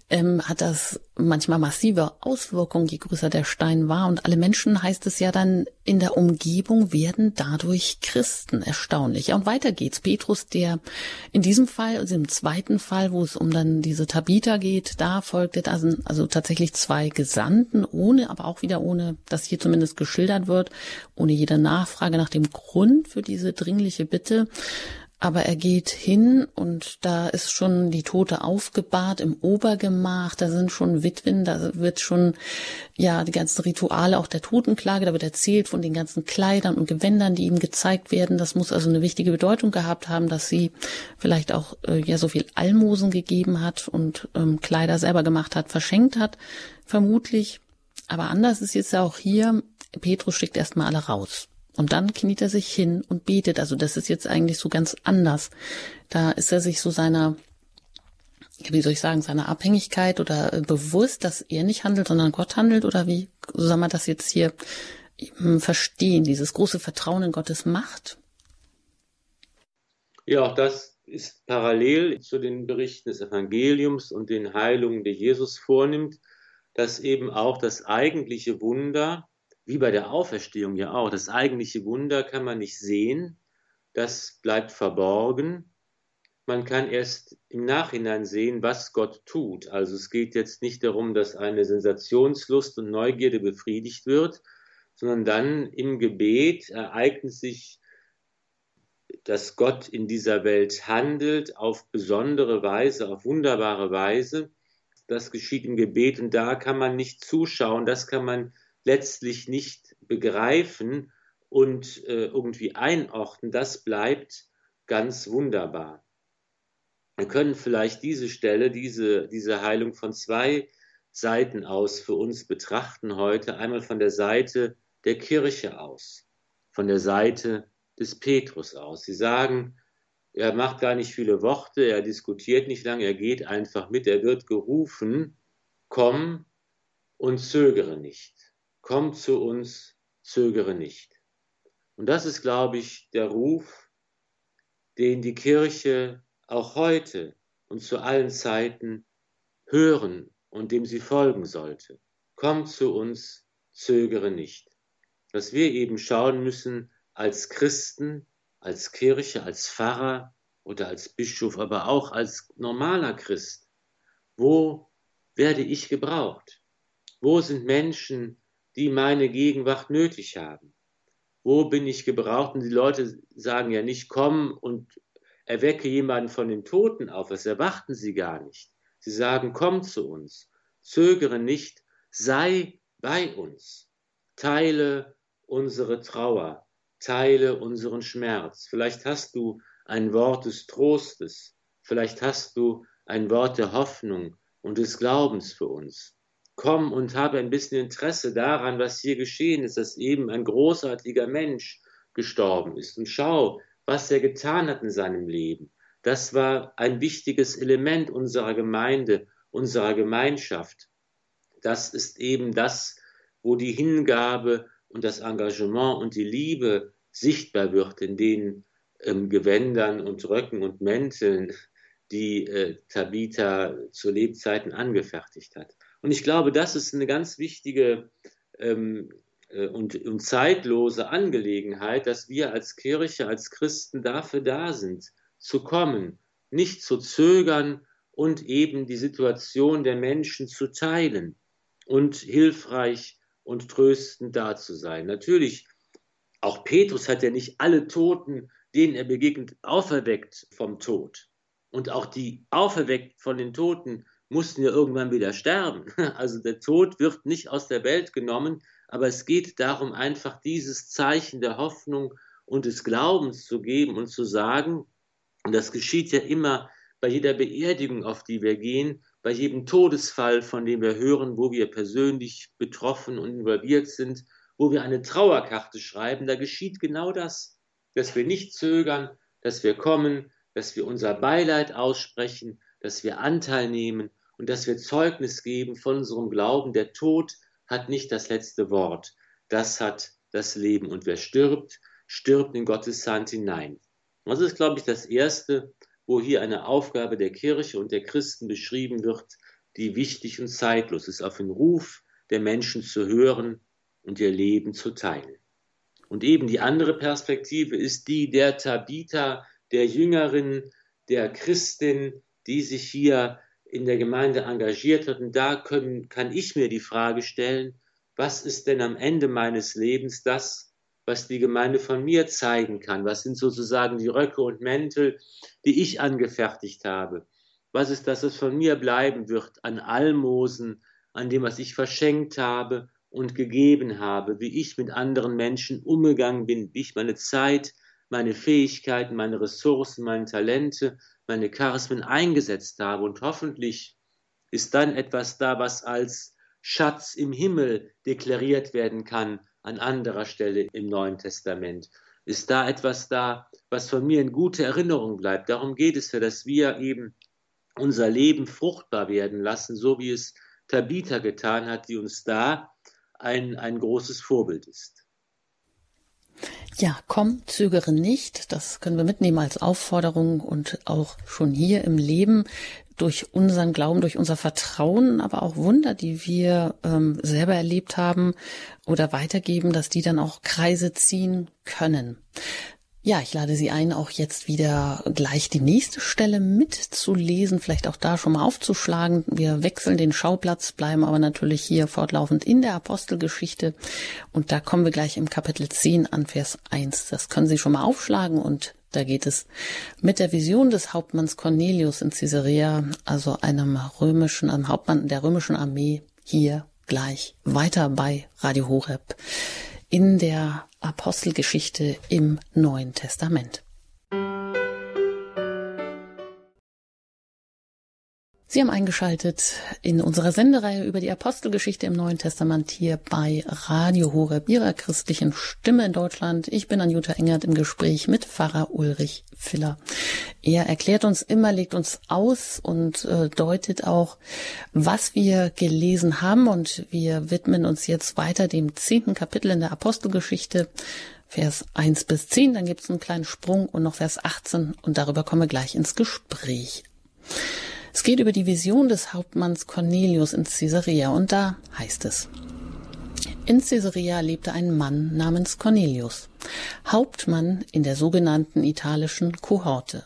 ähm, hat das manchmal massive Auswirkungen, je größer der Stein war. Und alle Menschen, heißt es ja dann, in der Umgebung werden dadurch Christen. Erstaunlich. Ja, und weiter geht's. Petrus, der in diesem Fall, also im zweiten Fall, wo es um dann diese Tabitha geht, da folgte also, also tatsächlich zwei Gesandten, ohne, aber auch wieder ohne, dass hier zumindest geschildert wird, ohne jede Nachfrage nach dem Grund für diese dringliche Bitte. Aber er geht hin und da ist schon die Tote aufgebahrt im Obergemach, da sind schon Witwen, da wird schon, ja, die ganzen Rituale auch der Totenklage, da wird erzählt von den ganzen Kleidern und Gewändern, die ihm gezeigt werden. Das muss also eine wichtige Bedeutung gehabt haben, dass sie vielleicht auch, äh, ja, so viel Almosen gegeben hat und ähm, Kleider selber gemacht hat, verschenkt hat, vermutlich. Aber anders ist jetzt auch hier, Petrus schickt erstmal alle raus. Und dann kniet er sich hin und betet. Also das ist jetzt eigentlich so ganz anders. Da ist er sich so seiner, wie soll ich sagen, seiner Abhängigkeit oder äh, bewusst, dass er nicht handelt, sondern Gott handelt oder wie soll man das jetzt hier verstehen, dieses große Vertrauen in Gottes Macht? Ja, auch das ist parallel zu den Berichten des Evangeliums und den Heilungen, die Jesus vornimmt, dass eben auch das eigentliche Wunder, wie bei der Auferstehung ja auch, das eigentliche Wunder kann man nicht sehen, das bleibt verborgen. Man kann erst im Nachhinein sehen, was Gott tut. Also es geht jetzt nicht darum, dass eine Sensationslust und Neugierde befriedigt wird, sondern dann im Gebet ereignet sich dass Gott in dieser Welt handelt auf besondere Weise, auf wunderbare Weise. Das geschieht im Gebet und da kann man nicht zuschauen, das kann man letztlich nicht begreifen und äh, irgendwie einordnen. Das bleibt ganz wunderbar. Wir können vielleicht diese Stelle, diese, diese Heilung von zwei Seiten aus für uns betrachten heute. Einmal von der Seite der Kirche aus, von der Seite des Petrus aus. Sie sagen, er macht gar nicht viele Worte, er diskutiert nicht lange, er geht einfach mit, er wird gerufen, komm und zögere nicht. Komm zu uns, zögere nicht. Und das ist, glaube ich, der Ruf, den die Kirche auch heute und zu allen Zeiten hören und dem sie folgen sollte. Komm zu uns, zögere nicht. Dass wir eben schauen müssen, als Christen, als Kirche, als Pfarrer oder als Bischof, aber auch als normaler Christ. Wo werde ich gebraucht? Wo sind Menschen, die meine Gegenwart nötig haben? Wo bin ich gebraucht? Und die Leute sagen ja nicht, komm und erwecke jemanden von den Toten auf. Das erwarten sie gar nicht. Sie sagen, komm zu uns, zögere nicht, sei bei uns, teile unsere Trauer, teile unseren Schmerz. Vielleicht hast du ein Wort des Trostes, vielleicht hast du ein Wort der Hoffnung und des Glaubens für uns. Komm und habe ein bisschen Interesse daran, was hier geschehen ist, dass eben ein großartiger Mensch gestorben ist. Und schau, was er getan hat in seinem Leben. Das war ein wichtiges Element unserer Gemeinde, unserer Gemeinschaft. Das ist eben das, wo die Hingabe und das Engagement und die Liebe sichtbar wird in den ähm, Gewändern und Röcken und Mänteln, die äh, Tabitha zu Lebzeiten angefertigt hat. Und ich glaube, das ist eine ganz wichtige ähm, äh, und, und zeitlose Angelegenheit, dass wir als Kirche, als Christen dafür da sind, zu kommen, nicht zu zögern und eben die Situation der Menschen zu teilen und hilfreich und tröstend da zu sein. Natürlich, auch Petrus hat ja nicht alle Toten, denen er begegnet, auferweckt vom Tod. Und auch die auferweckt von den Toten mussten ja irgendwann wieder sterben. Also der Tod wird nicht aus der Welt genommen, aber es geht darum, einfach dieses Zeichen der Hoffnung und des Glaubens zu geben und zu sagen, und das geschieht ja immer bei jeder Beerdigung, auf die wir gehen, bei jedem Todesfall, von dem wir hören, wo wir persönlich betroffen und involviert sind, wo wir eine Trauerkarte schreiben, da geschieht genau das, dass wir nicht zögern, dass wir kommen, dass wir unser Beileid aussprechen, dass wir Anteil nehmen und dass wir Zeugnis geben von unserem Glauben. Der Tod hat nicht das letzte Wort, das hat das Leben. Und wer stirbt, stirbt in Gottes Hand hinein. Das ist, glaube ich, das Erste, wo hier eine Aufgabe der Kirche und der Christen beschrieben wird, die wichtig und zeitlos ist, auf den Ruf der Menschen zu hören und ihr Leben zu teilen. Und eben die andere Perspektive ist die der Tabitha, der Jüngerin, der Christin, die sich hier in der Gemeinde engagiert hat. Und da können, kann ich mir die Frage stellen, was ist denn am Ende meines Lebens das, was die Gemeinde von mir zeigen kann. Was sind sozusagen die Röcke und Mäntel, die ich angefertigt habe? Was ist das, was von mir bleiben wird an Almosen, an dem, was ich verschenkt habe und gegeben habe, wie ich mit anderen Menschen umgegangen bin, wie ich meine Zeit, meine Fähigkeiten, meine Ressourcen, meine Talente, meine Charismen eingesetzt habe. Und hoffentlich ist dann etwas da, was als Schatz im Himmel deklariert werden kann an anderer Stelle im Neuen Testament. Ist da etwas da, was von mir in gute Erinnerung bleibt? Darum geht es ja, dass wir eben unser Leben fruchtbar werden lassen, so wie es Tabitha getan hat, die uns da ein, ein großes Vorbild ist. Ja, komm, zögere nicht. Das können wir mitnehmen als Aufforderung und auch schon hier im Leben durch unseren Glauben, durch unser Vertrauen, aber auch Wunder, die wir ähm, selber erlebt haben oder weitergeben, dass die dann auch Kreise ziehen können. Ja, ich lade Sie ein, auch jetzt wieder gleich die nächste Stelle mitzulesen, vielleicht auch da schon mal aufzuschlagen. Wir wechseln den Schauplatz, bleiben aber natürlich hier fortlaufend in der Apostelgeschichte. Und da kommen wir gleich im Kapitel 10 an Vers 1. Das können Sie schon mal aufschlagen und da geht es mit der Vision des Hauptmanns Cornelius in Caesarea, also einem römischen, einem Hauptmann der römischen Armee, hier gleich weiter bei Radio Horeb in der Apostelgeschichte im Neuen Testament. Sie haben eingeschaltet in unserer Sendereihe über die Apostelgeschichte im Neuen Testament hier bei Radio Horeb, Ihrer christlichen Stimme in Deutschland. Ich bin Anjuta Engert im Gespräch mit Pfarrer Ulrich Filler. Er erklärt uns immer, legt uns aus und äh, deutet auch, was wir gelesen haben und wir widmen uns jetzt weiter dem zehnten Kapitel in der Apostelgeschichte. Vers 1 bis 10, dann gibt es einen kleinen Sprung und noch Vers 18 und darüber kommen wir gleich ins Gespräch. Es geht über die Vision des Hauptmanns Cornelius in Caesarea und da heißt es. In Caesarea lebte ein Mann namens Cornelius, Hauptmann in der sogenannten italischen Kohorte.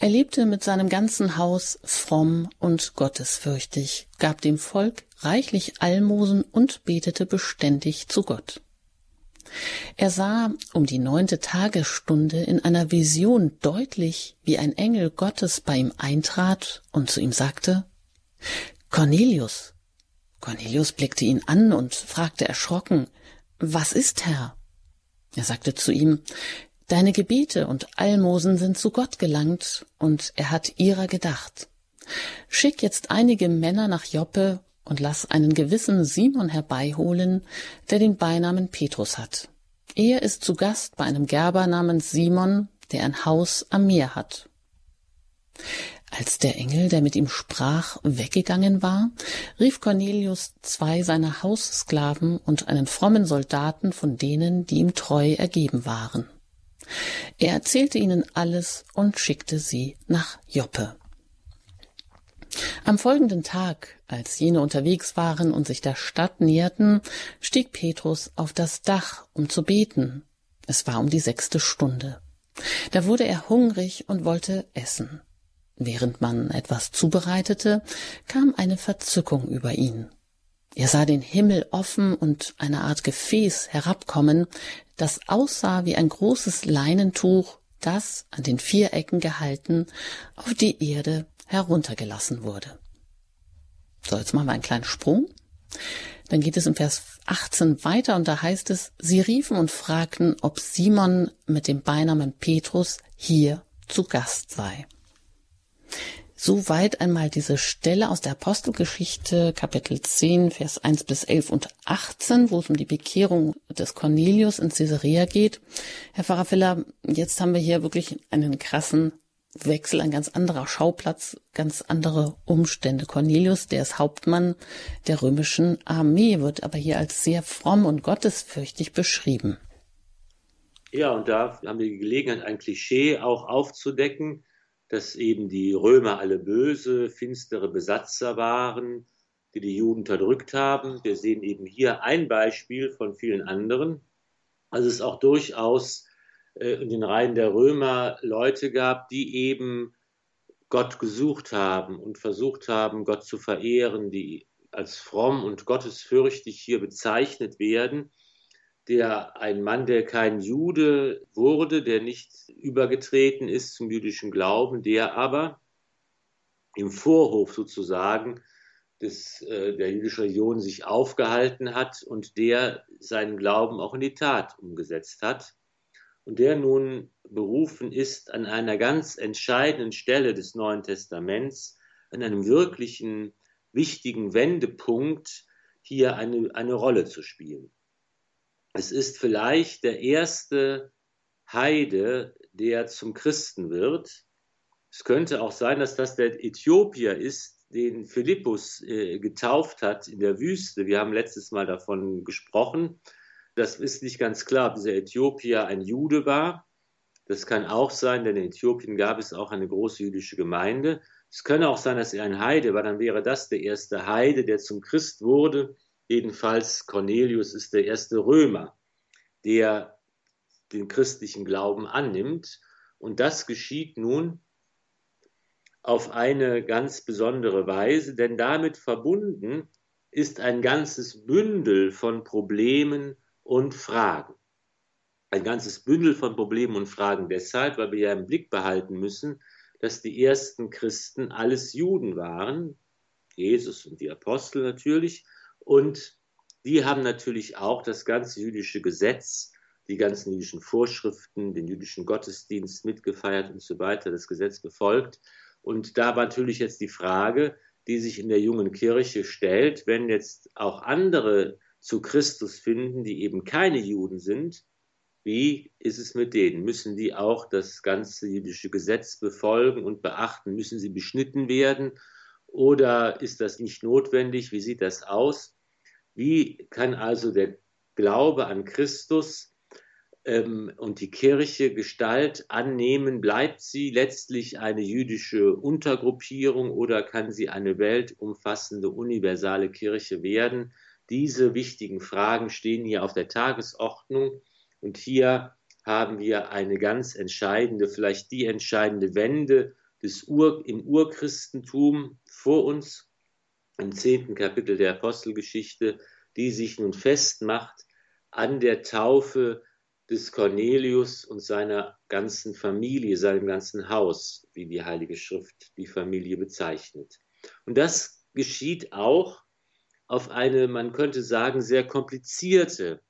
Er lebte mit seinem ganzen Haus fromm und gottesfürchtig, gab dem Volk reichlich Almosen und betete beständig zu Gott. Er sah um die neunte Tagesstunde in einer Vision deutlich, wie ein Engel Gottes bei ihm eintrat und zu ihm sagte Cornelius. Cornelius blickte ihn an und fragte erschrocken Was ist, Herr? Er sagte zu ihm Deine Gebete und Almosen sind zu Gott gelangt, und er hat ihrer gedacht. Schick jetzt einige Männer nach Joppe und lass einen gewissen Simon herbeiholen, der den Beinamen Petrus hat. Er ist zu Gast bei einem Gerber namens Simon, der ein Haus am Meer hat. Als der Engel, der mit ihm sprach, weggegangen war, rief Cornelius zwei seiner Haussklaven und einen frommen Soldaten von denen, die ihm treu ergeben waren. Er erzählte ihnen alles und schickte sie nach Joppe. Am folgenden Tag, als jene unterwegs waren und sich der Stadt näherten, stieg Petrus auf das Dach, um zu beten. Es war um die sechste Stunde. Da wurde er hungrig und wollte essen. Während man etwas zubereitete, kam eine Verzückung über ihn. Er sah den Himmel offen und eine Art Gefäß herabkommen, das aussah wie ein großes Leinentuch, das, an den vier Ecken gehalten, auf die Erde heruntergelassen wurde. So, jetzt machen wir einen kleinen Sprung. Dann geht es im Vers 18 weiter und da heißt es, sie riefen und fragten, ob Simon mit dem Beinamen Petrus hier zu Gast sei. Soweit einmal diese Stelle aus der Apostelgeschichte, Kapitel 10, Vers 1 bis 11 und 18, wo es um die Bekehrung des Cornelius in Caesarea geht. Herr Pfarrer Filler, jetzt haben wir hier wirklich einen krassen Wechsel, ein ganz anderer Schauplatz, ganz andere Umstände. Cornelius, der ist Hauptmann der römischen Armee, wird aber hier als sehr fromm und gottesfürchtig beschrieben. Ja, und da haben wir die Gelegenheit, ein Klischee auch aufzudecken, dass eben die Römer alle böse, finstere Besatzer waren, die die Juden unterdrückt haben. Wir sehen eben hier ein Beispiel von vielen anderen. Also es ist auch durchaus in den Reihen der Römer Leute gab, die eben Gott gesucht haben und versucht haben, Gott zu verehren, die als fromm und gottesfürchtig hier bezeichnet werden, der ein Mann, der kein Jude wurde, der nicht übergetreten ist zum jüdischen Glauben, der aber im Vorhof sozusagen des, äh, der jüdischen Religion sich aufgehalten hat und der seinen Glauben auch in die Tat umgesetzt hat und der nun berufen ist, an einer ganz entscheidenden Stelle des Neuen Testaments, an einem wirklichen wichtigen Wendepunkt hier eine, eine Rolle zu spielen. Es ist vielleicht der erste Heide, der zum Christen wird. Es könnte auch sein, dass das der Äthiopier ist, den Philippus äh, getauft hat in der Wüste. Wir haben letztes Mal davon gesprochen. Das ist nicht ganz klar, ob dieser Äthiopier ein Jude war. Das kann auch sein, denn in Äthiopien gab es auch eine große jüdische Gemeinde. Es könnte auch sein, dass er ein Heide war, dann wäre das der erste Heide, der zum Christ wurde. Jedenfalls Cornelius ist der erste Römer, der den christlichen Glauben annimmt. Und das geschieht nun auf eine ganz besondere Weise, denn damit verbunden ist ein ganzes Bündel von Problemen und Fragen. Ein ganzes Bündel von Problemen und Fragen deshalb, weil wir ja im Blick behalten müssen, dass die ersten Christen alles Juden waren, Jesus und die Apostel natürlich, und die haben natürlich auch das ganze jüdische Gesetz, die ganzen jüdischen Vorschriften, den jüdischen Gottesdienst mitgefeiert und so weiter, das Gesetz befolgt. Und da war natürlich jetzt die Frage, die sich in der jungen Kirche stellt, wenn jetzt auch andere zu Christus finden, die eben keine Juden sind, wie ist es mit denen? Müssen die auch das ganze jüdische Gesetz befolgen und beachten? Müssen sie beschnitten werden? Oder ist das nicht notwendig? Wie sieht das aus? Wie kann also der Glaube an Christus ähm, und die Kirche Gestalt annehmen? Bleibt sie letztlich eine jüdische Untergruppierung oder kann sie eine weltumfassende, universale Kirche werden? Diese wichtigen Fragen stehen hier auf der Tagesordnung und hier haben wir eine ganz entscheidende, vielleicht die entscheidende Wende des Ur, im Urchristentum vor uns, im zehnten Kapitel der Apostelgeschichte, die sich nun festmacht an der Taufe des Cornelius und seiner ganzen Familie, seinem ganzen Haus, wie die Heilige Schrift die Familie bezeichnet. Und das geschieht auch auf eine, man könnte sagen, sehr komplizierte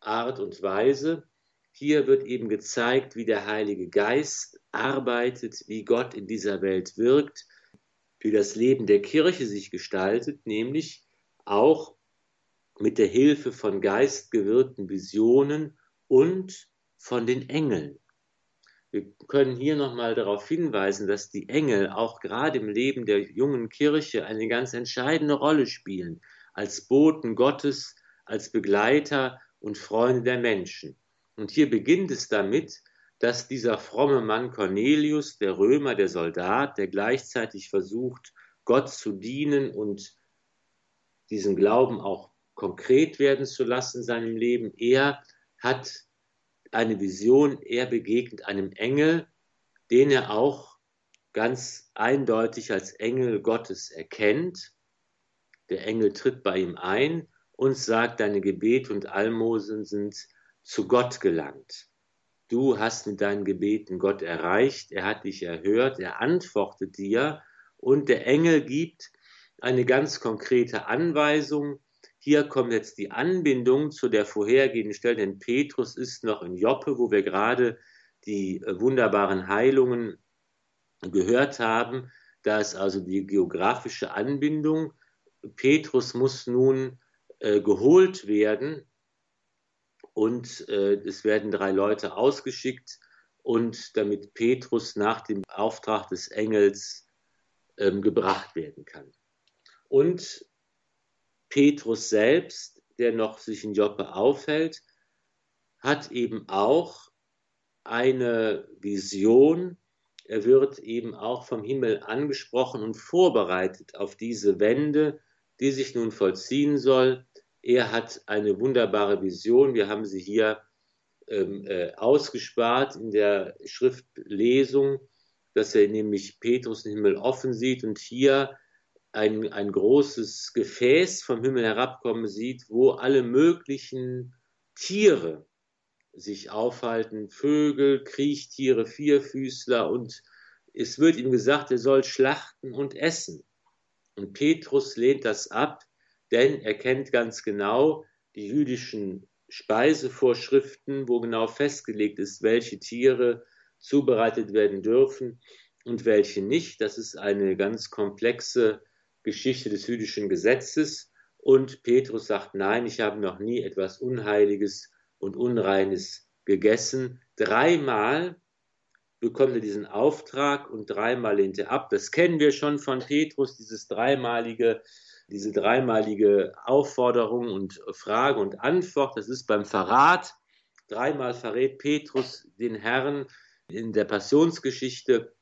Art und Weise. Hier wird eben gezeigt, wie der Heilige Geist arbeitet, wie Gott in dieser Welt wirkt, wie das Leben der Kirche sich gestaltet, nämlich auch mit der Hilfe von geistgewirkten Visionen und von den Engeln. Wir können hier nochmal darauf hinweisen, dass die Engel auch gerade im Leben der jungen Kirche eine ganz entscheidende Rolle spielen, als Boten Gottes, als Begleiter und Freunde der Menschen. Und hier beginnt es damit, dass dieser fromme Mann Cornelius, der Römer, der Soldat, der gleichzeitig versucht, Gott zu dienen und diesen Glauben auch konkret werden zu lassen in seinem Leben, er hat eine Vision, er begegnet einem Engel, den er auch ganz eindeutig als Engel Gottes erkennt. Der Engel tritt bei ihm ein und sagt, deine Gebete und Almosen sind zu Gott gelangt. Du hast mit deinen Gebeten Gott erreicht, er hat dich erhört, er antwortet dir und der Engel gibt eine ganz konkrete Anweisung, hier kommt jetzt die Anbindung zu der vorhergehenden Stelle, denn Petrus ist noch in Joppe, wo wir gerade die wunderbaren Heilungen gehört haben. Da ist also die geografische Anbindung. Petrus muss nun äh, geholt werden und äh, es werden drei Leute ausgeschickt und damit Petrus nach dem Auftrag des Engels ähm, gebracht werden kann. Und Petrus selbst, der noch sich in Joppe aufhält, hat eben auch eine Vision. Er wird eben auch vom Himmel angesprochen und vorbereitet auf diese Wende, die sich nun vollziehen soll. Er hat eine wunderbare Vision. Wir haben sie hier ähm, äh, ausgespart in der Schriftlesung, dass er nämlich Petrus den Himmel offen sieht und hier ein, ein großes Gefäß vom Himmel herabkommen sieht, wo alle möglichen Tiere sich aufhalten, Vögel, Kriechtiere, Vierfüßler und es wird ihm gesagt, er soll schlachten und essen. Und Petrus lehnt das ab, denn er kennt ganz genau die jüdischen Speisevorschriften, wo genau festgelegt ist, welche Tiere zubereitet werden dürfen und welche nicht. Das ist eine ganz komplexe Geschichte des jüdischen Gesetzes. Und Petrus sagt, nein, ich habe noch nie etwas Unheiliges und Unreines gegessen. Dreimal bekommt er diesen Auftrag und dreimal lehnt er ab. Das kennen wir schon von Petrus, dieses dreimalige, diese dreimalige Aufforderung und Frage und Antwort. Das ist beim Verrat. Dreimal verrät Petrus den Herrn in der Passionsgeschichte.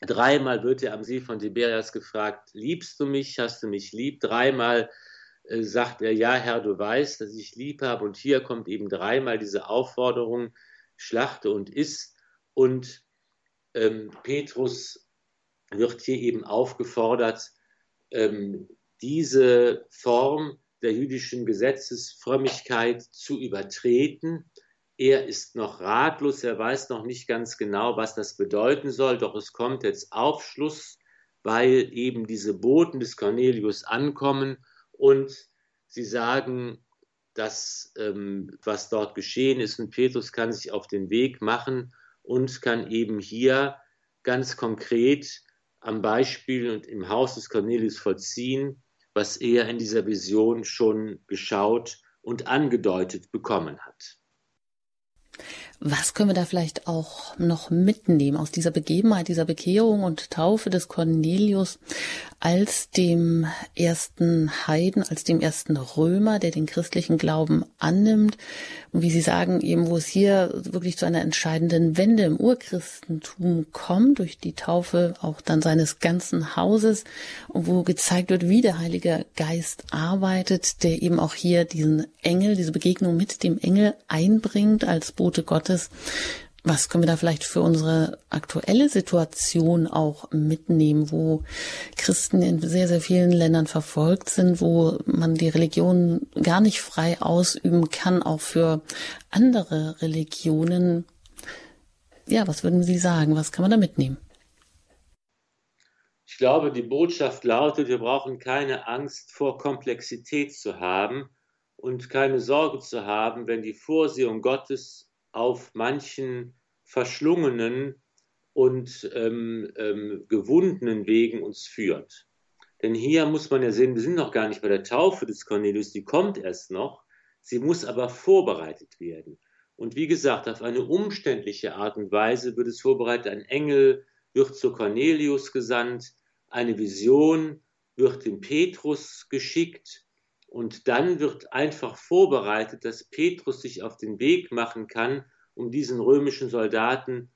Dreimal wird er am See von Tiberias gefragt, liebst du mich, hast du mich lieb? Dreimal äh, sagt er, ja Herr, du weißt, dass ich lieb habe. Und hier kommt eben dreimal diese Aufforderung, schlachte und iss. Und ähm, Petrus wird hier eben aufgefordert, ähm, diese Form der jüdischen Gesetzesfrömmigkeit zu übertreten. Er ist noch ratlos, er weiß noch nicht ganz genau, was das bedeuten soll, doch es kommt jetzt Aufschluss, weil eben diese Boten des Cornelius ankommen und sie sagen, dass ähm, was dort geschehen ist und Petrus kann sich auf den Weg machen und kann eben hier ganz konkret am Beispiel und im Haus des Cornelius vollziehen, was er in dieser Vision schon geschaut und angedeutet bekommen hat. Was können wir da vielleicht auch noch mitnehmen aus dieser Begebenheit, dieser Bekehrung und Taufe des Cornelius als dem ersten Heiden, als dem ersten Römer, der den christlichen Glauben annimmt? Und wie Sie sagen, eben, wo es hier wirklich zu einer entscheidenden Wende im Urchristentum kommt, durch die Taufe auch dann seines ganzen Hauses, wo gezeigt wird, wie der Heilige Geist arbeitet, der eben auch hier diesen Engel, diese Begegnung mit dem Engel einbringt als Bote Gottes Gottes. Was können wir da vielleicht für unsere aktuelle Situation auch mitnehmen, wo Christen in sehr, sehr vielen Ländern verfolgt sind, wo man die Religion gar nicht frei ausüben kann, auch für andere Religionen? Ja, was würden Sie sagen? Was kann man da mitnehmen? Ich glaube, die Botschaft lautet, wir brauchen keine Angst vor Komplexität zu haben und keine Sorge zu haben, wenn die Vorsehung Gottes auf manchen verschlungenen und ähm, ähm, gewundenen Wegen uns führt. Denn hier muss man ja sehen, wir sind noch gar nicht bei der Taufe des Cornelius, die kommt erst noch, sie muss aber vorbereitet werden. Und wie gesagt, auf eine umständliche Art und Weise wird es vorbereitet. Ein Engel wird zu Cornelius gesandt, eine Vision wird dem Petrus geschickt und dann wird einfach vorbereitet, dass Petrus sich auf den Weg machen kann, um diesen römischen Soldaten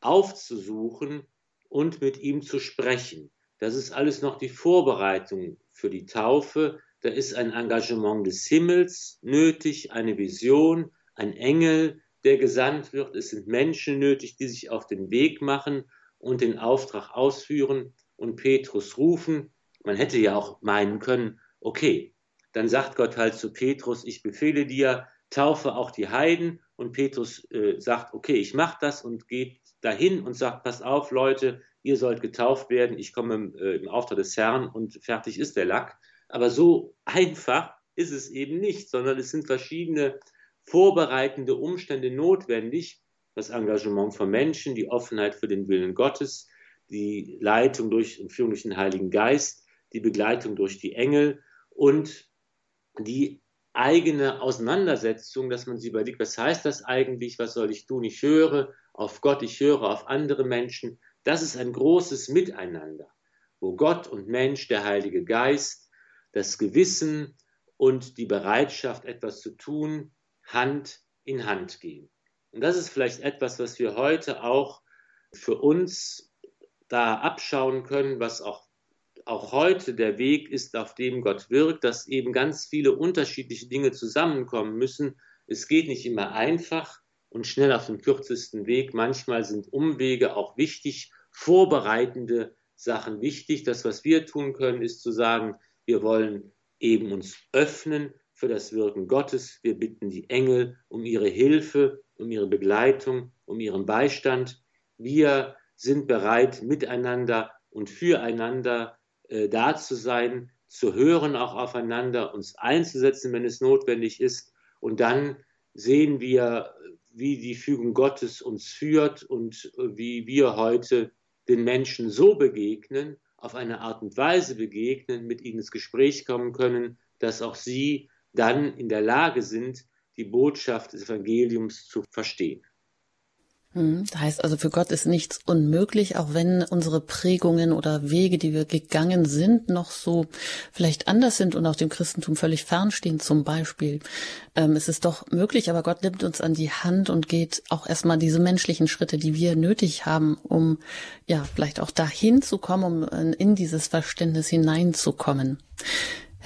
aufzusuchen und mit ihm zu sprechen. Das ist alles noch die Vorbereitung für die Taufe. Da ist ein Engagement des Himmels nötig, eine Vision, ein Engel, der gesandt wird. Es sind Menschen nötig, die sich auf den Weg machen und den Auftrag ausführen und Petrus rufen. Man hätte ja auch meinen können, okay, dann sagt Gott halt zu Petrus, ich befehle dir, taufe auch die Heiden. Und Petrus äh, sagt, okay, ich mache das und geht dahin und sagt, pass auf, Leute, ihr sollt getauft werden, ich komme im, äh, im Auftrag des Herrn und fertig ist der Lack. Aber so einfach ist es eben nicht, sondern es sind verschiedene vorbereitende Umstände notwendig. Das Engagement von Menschen, die Offenheit für den Willen Gottes, die Leitung durch und Führung durch den Heiligen Geist, die Begleitung durch die Engel und die eigene Auseinandersetzung, dass man sich überlegt, was heißt das eigentlich, was soll ich tun? Ich höre auf Gott, ich höre auf andere Menschen. Das ist ein großes Miteinander, wo Gott und Mensch, der Heilige Geist, das Gewissen und die Bereitschaft, etwas zu tun, Hand in Hand gehen. Und das ist vielleicht etwas, was wir heute auch für uns da abschauen können, was auch auch heute der Weg ist, auf dem Gott wirkt, dass eben ganz viele unterschiedliche Dinge zusammenkommen müssen. Es geht nicht immer einfach und schnell auf dem kürzesten Weg. Manchmal sind Umwege auch wichtig, vorbereitende Sachen wichtig. Das, was wir tun können, ist zu sagen, wir wollen eben uns öffnen für das Wirken Gottes. Wir bitten die Engel um ihre Hilfe, um ihre Begleitung, um ihren Beistand. Wir sind bereit, miteinander und füreinander äh, da zu sein, zu hören auch aufeinander, uns einzusetzen, wenn es notwendig ist. Und dann sehen wir, wie die Fügung Gottes uns führt und wie wir heute den Menschen so begegnen auf eine Art und Weise begegnen, mit ihnen ins Gespräch kommen können, dass auch sie dann in der Lage sind, die Botschaft des Evangeliums zu verstehen. Hm, das heißt also, für Gott ist nichts unmöglich, auch wenn unsere Prägungen oder Wege, die wir gegangen sind, noch so vielleicht anders sind und auch dem Christentum völlig fernstehen zum Beispiel. Ähm, es ist doch möglich, aber Gott nimmt uns an die Hand und geht auch erstmal diese menschlichen Schritte, die wir nötig haben, um ja vielleicht auch dahin zu kommen, um in dieses Verständnis hineinzukommen.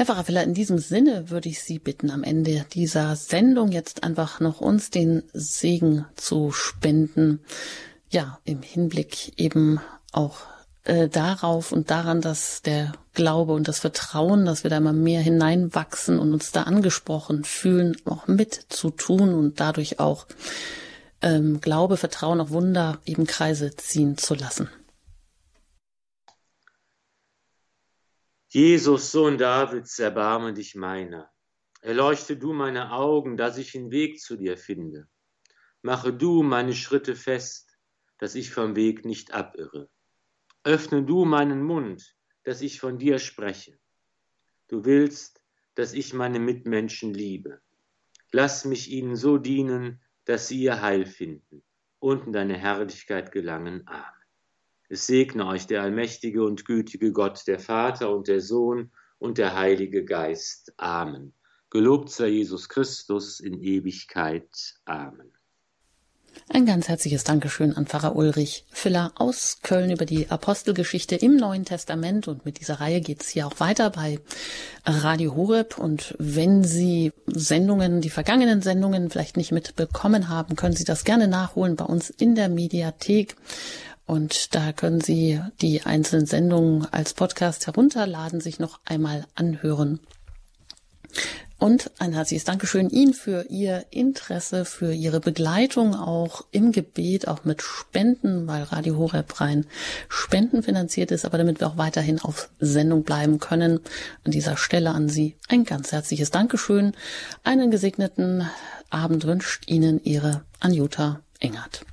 Herr Pfarrer in diesem Sinne würde ich Sie bitten, am Ende dieser Sendung jetzt einfach noch uns den Segen zu spenden. Ja, im Hinblick eben auch äh, darauf und daran, dass der Glaube und das Vertrauen, dass wir da immer mehr hineinwachsen und uns da angesprochen fühlen, auch mitzutun und dadurch auch ähm, Glaube, Vertrauen auf Wunder eben Kreise ziehen zu lassen. Jesus, Sohn Davids, erbarme dich meiner. Erleuchte du meine Augen, dass ich den Weg zu dir finde. Mache du meine Schritte fest, dass ich vom Weg nicht abirre. Öffne du meinen Mund, dass ich von dir spreche. Du willst, dass ich meine Mitmenschen liebe. Lass mich ihnen so dienen, dass sie ihr Heil finden und in deine Herrlichkeit gelangen. Amen. Es segne euch der allmächtige und gütige Gott, der Vater und der Sohn und der Heilige Geist. Amen. Gelobt sei Jesus Christus in Ewigkeit. Amen. Ein ganz herzliches Dankeschön an Pfarrer Ulrich Filler aus Köln über die Apostelgeschichte im Neuen Testament. Und mit dieser Reihe geht es hier auch weiter bei Radio Horeb. Und wenn Sie Sendungen, die vergangenen Sendungen vielleicht nicht mitbekommen haben, können Sie das gerne nachholen bei uns in der Mediathek. Und da können Sie die einzelnen Sendungen als Podcast herunterladen, sich noch einmal anhören. Und ein herzliches Dankeschön Ihnen für Ihr Interesse, für Ihre Begleitung auch im Gebet, auch mit Spenden, weil Radio Horeb rein spendenfinanziert ist, aber damit wir auch weiterhin auf Sendung bleiben können. An dieser Stelle an Sie ein ganz herzliches Dankeschön. Einen gesegneten Abend wünscht Ihnen Ihre Anjuta Engert.